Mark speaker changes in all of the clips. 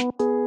Speaker 1: you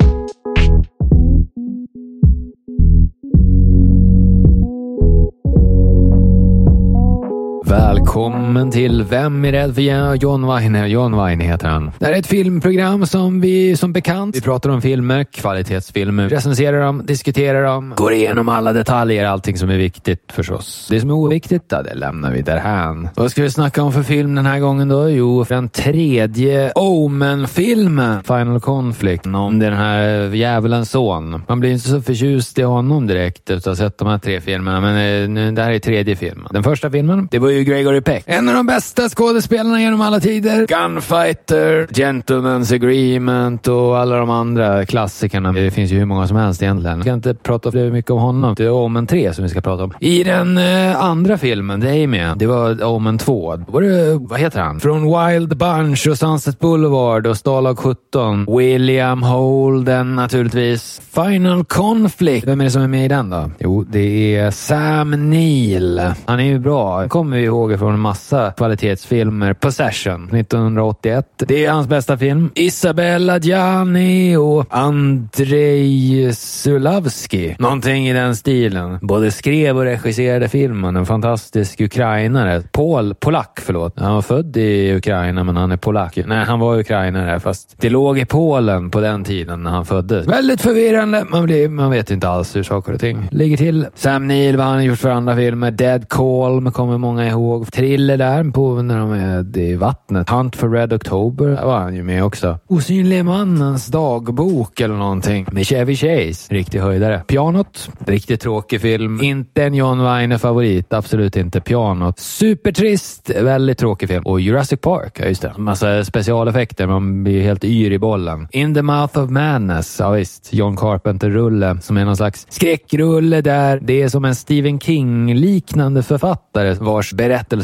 Speaker 1: Välkommen till Vem är rädd för John Wayne? John Wayne heter han. Det här är ett filmprogram som vi, som bekant, vi pratar om filmer, kvalitetsfilmer, recenserar dem, diskuterar dem, går igenom alla detaljer, allting som är viktigt förstås. Det som är oviktigt, då, det lämnar vi därhän. Vad ska vi snacka om för film den här gången då? Jo, den tredje Omen-filmen, Final Conflict, om den här djävulens son. Man blir inte så förtjust i honom direkt efter att ha sett de här tre filmerna, men eh, det här är tredje filmen. Den första filmen, det var ju Gregory Peck. En av de bästa skådespelarna genom alla tider. Gunfighter, Gentleman's Agreement och alla de andra klassikerna. Det finns ju hur många som helst egentligen. Jag ska inte prata för mycket om honom. Det är Omen 3 som vi ska prata om. I den eh, andra filmen, Damien, det var Omen 2. Var det, vad heter han? Från Wild Bunch och Sunset Boulevard och Stalag 17. William Holden naturligtvis. Final Conflict. Vem är det som är med i den då? Jo, det är Sam Neill. Han är ju bra. Kommer vi ihåg från en massa kvalitetsfilmer. Possession 1981. Det är hans bästa film. Isabella Gianni och Andrei Sulavski. Någonting i den stilen. Både skrev och regisserade filmen. En fantastisk ukrainare. Pol, polack, förlåt. Han var född i Ukraina, men han är polack. Nej, han var ukrainare, fast det låg i Polen på den tiden när han föddes. Väldigt förvirrande. Man, blir, man vet inte alls hur saker och ting ligger till. Sam Neill, vad han har gjort för andra filmer. Dead Calm kommer många ihåg. Thriller där på när de är i vattnet. Hunt for Red October var han ju med också. Osynlige mannens dagbok eller någonting med Chevy Chase. Riktig höjdare. Pianot. Riktigt tråkig film. Inte en John Weiner-favorit. Absolut inte. Pianot. Supertrist. Väldigt tråkig film. Och Jurassic Park. Ja, just det. Massa specialeffekter. Man blir helt yr i bollen. In the mouth of madness. Ja, visst. John Carpenter-rulle som är någon slags skräckrulle där det är som en Stephen King-liknande författare vars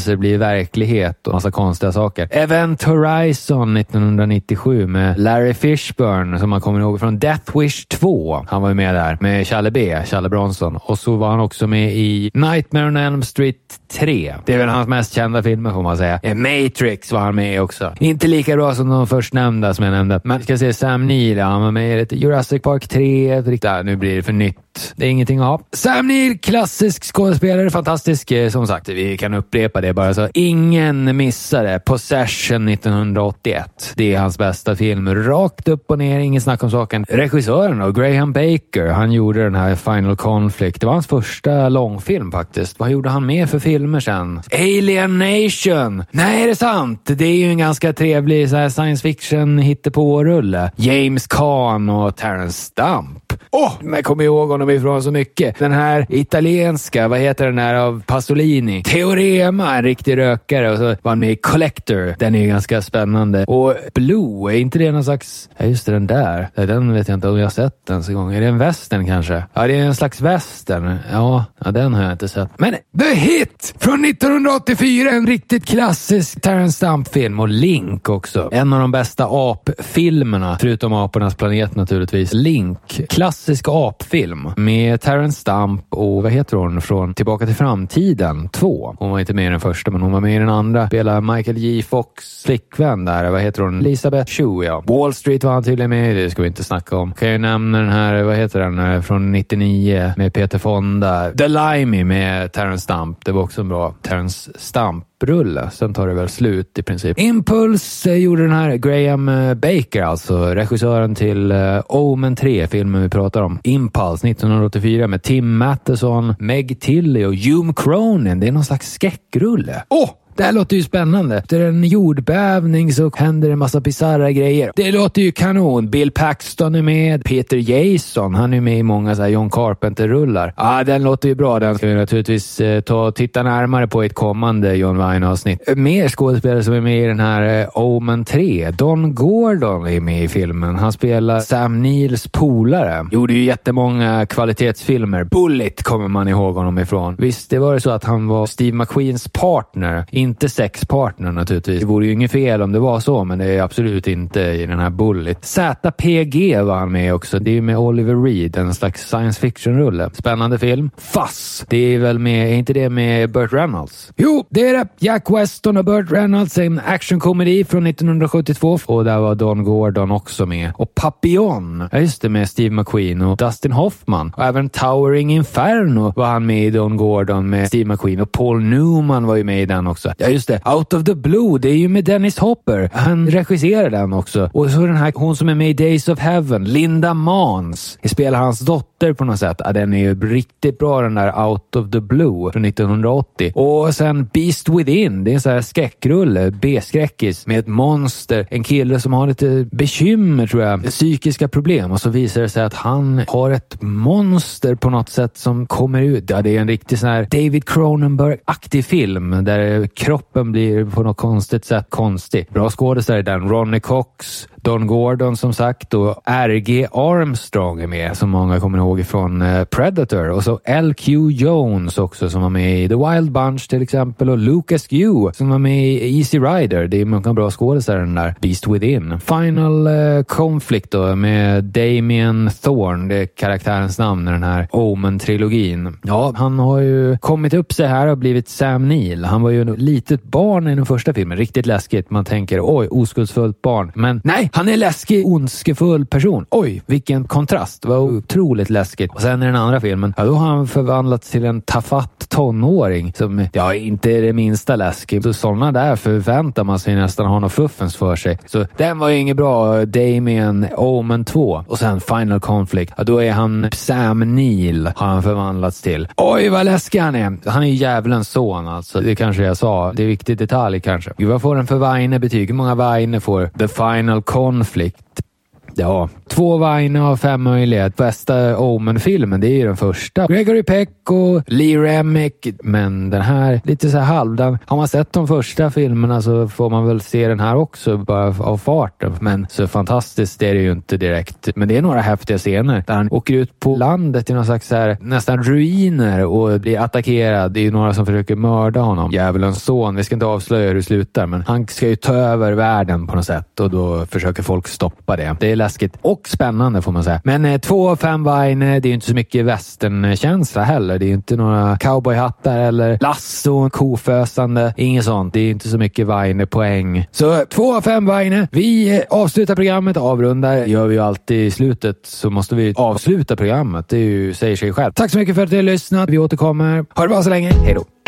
Speaker 1: berättelser blir verklighet och massa konstiga saker. Event Horizon 1997 med Larry Fishburne som man kommer ihåg från Death Wish 2. Han var ju med där med Challe B, Challe Bronson. Och så var han också med i Nightmare on Elm Street 3. Det är väl hans mest kända filmer får man säga. Matrix var han med i också. Inte lika bra som de förstnämnda som jag nämnde. Men ska se Sam Neill, han var med i Jurassic Park 3. Där, nu blir det för nytt. Det är ingenting att ha. Sam Neill, klassisk skådespelare, fantastisk. Eh, som sagt, vi kan upprepa det bara så. Ingen missade Possession 1981. Det är hans bästa film. Rakt upp och ner, inget snack om saken. Regissören då, Graham Baker, han gjorde den här Final Conflict. Det var hans första långfilm faktiskt. Vad gjorde han med för filmer sen? Alien Nation! Nej, är det sant? Det är ju en ganska trevlig så här, science fiction hittepå-rulle. James Caan och Terrence Stump. Åh, oh, jag kommer ihåg honom ifrån så mycket. Den här italienska, vad heter den här av Pasolini? Teorema, en riktig rökare. Och så var han med i Collector. Den är ju ganska spännande. Och Blue, är inte det någon slags... Ja, just det, den där. Den vet jag inte om jag har sett ens en gång. Är det en western kanske? Ja, det är en slags western. Ja, ja den har jag inte sett. Men The Hit från 1984. En riktigt klassisk Terrence Stamp-film. Och Link också. En av de bästa apfilmerna, förutom Apornas planet naturligtvis. Link. Klassisk apfilm med Terrence Stamp och vad heter hon från Tillbaka till framtiden 2. Hon var inte med i den första, men hon var med i den andra. Spelar Michael J Fox flickvän där. Vad heter hon? Elisabeth Chu ja. Wall Street var han tydligen med i. Det ska vi inte snacka om. Kan jag nämna den här, vad heter den, eh, från 99 med Peter Fonda. The Limey med Terrence Stamp. Det var också en bra Terrence Stamp rulle. Sen tar det väl slut i princip. Impulse eh, gjorde den här Graham eh, Baker, alltså regissören till Omen 3, filmen vi pratar om. Impulse 1984 med Tim Matteson, Meg Tilly och Hume Cronin. Det är någon slags skräckrulle. Åh! Oh! Det här låter ju spännande. Efter en jordbävning så händer en massa bisarra grejer. Det låter ju kanon. Bill Paxton är med. Peter Jason, han är med i många så här John Carpenter-rullar. Ja, ah, den låter ju bra. Den ska vi naturligtvis eh, ta och titta närmare på i ett kommande John Wine-avsnitt. Eh, mer skådespelare som är med i den här eh, Omen 3. Don Gordon är med i filmen. Han spelar Sam Neils polare. Gjorde ju jättemånga kvalitetsfilmer. Bullet kommer man ihåg honom ifrån. Visst, det var det så att han var Steve McQueens partner inte sexpartner naturligtvis. Det vore ju inget fel om det var så, men det är absolut inte i den här Bullet. ZPG var han med också. Det är med Oliver Reed, en slags science fiction-rulle. Spännande film. Fass! Det är väl med, är inte det med Burt Reynolds? Jo, det är det! Jack Weston och Burt Reynolds, en actionkomedi från 1972. Och där var Don Gordon också med. Och Papillon, ja just det, med Steve McQueen och Dustin Hoffman. Och även Towering Inferno var han med i Don Gordon med Steve McQueen. Och Paul Newman var ju med i den också. Ja, just det. Out of the Blue, det är ju med Dennis Hopper. Han regisserar den också. Och så den här, hon som är med i Days of Heaven, Linda Mans, spelar hans dotter på något sätt. Ja, den är ju riktigt bra den där Out of the Blue från 1980. Och sen Beast Within, det är en sån här skräckrulle, B-skräckis med ett monster. En kille som har lite bekymmer tror jag, psykiska problem och så visar det sig att han har ett monster på något sätt som kommer ut. Ja, det är en riktig sån här David Cronenberg-aktig film där kroppen blir på något konstigt sätt konstig. Bra skådespelare i den. Ronny Cox, Don Gordon som sagt och R.G. Armstrong är med som många kommer ihåg från eh, Predator och så L.Q. Jones också som var med i The Wild Bunch till exempel och Lucas Yu som var med i Easy Rider. Det är många bra skådespelare den där Beast Within. Final uh, Conflict då med Damien Thorne, det är karaktärens namn i den här Omen-trilogin. Ja, han har ju kommit upp sig här och blivit Sam Neill. Han var ju litet barn i den första filmen. Riktigt läskigt. Man tänker oj, oskuldsfullt barn. Men nej, han är läskig, ondskefull person. Oj, vilken kontrast. Det var otroligt läskigt. Och sen i den andra filmen, ja, då har han förvandlats till en tafatt tonåring som ja, inte är det minsta läskig. Så sådana där förväntar man sig nästan ha något fuffens för sig. Så den var ju inget bra. Damien Omen 2 och sen Final Conflict. Ja, då är han Sam Neill har han förvandlats till. Oj, vad läskig han är. Han är djävulens son alltså. Det kanske jag sa. Det är en viktig detalj kanske. vad får den för Weine betyg? Hur många Weine får The Final Conflict? Ja, två Weine av fem möjliga. Bästa Omen-filmen, det är ju den första. Gregory Peck och Lee Remick. Men den här, lite så här halvdan. Har man sett de första filmerna så får man väl se den här också, bara av farten. Men så fantastiskt är det ju inte direkt. Men det är några häftiga scener där han åker ut på landet i någon slags här, nästan ruiner och blir attackerad. Det är ju några som försöker mörda honom. Djävulens son. Vi ska inte avslöja hur det slutar, men han ska ju ta över världen på något sätt och då försöker folk stoppa det. Det är läskigt och spännande får man säga. Men eh, två av fem Vine, eh, det är ju inte så mycket westernkänsla heller. Det är ju inte några cowboyhattar eller lasso, kofösande. Inget sånt. Det är inte så mycket Vine-poäng. Så två av fem Vine. Vi eh, avslutar programmet, avrundar. Det gör vi ju alltid i slutet så måste vi avsluta programmet. Det är ju, säger sig själv. Tack så mycket för att du har lyssnat. Vi återkommer. Ha det bra så länge. Hej då!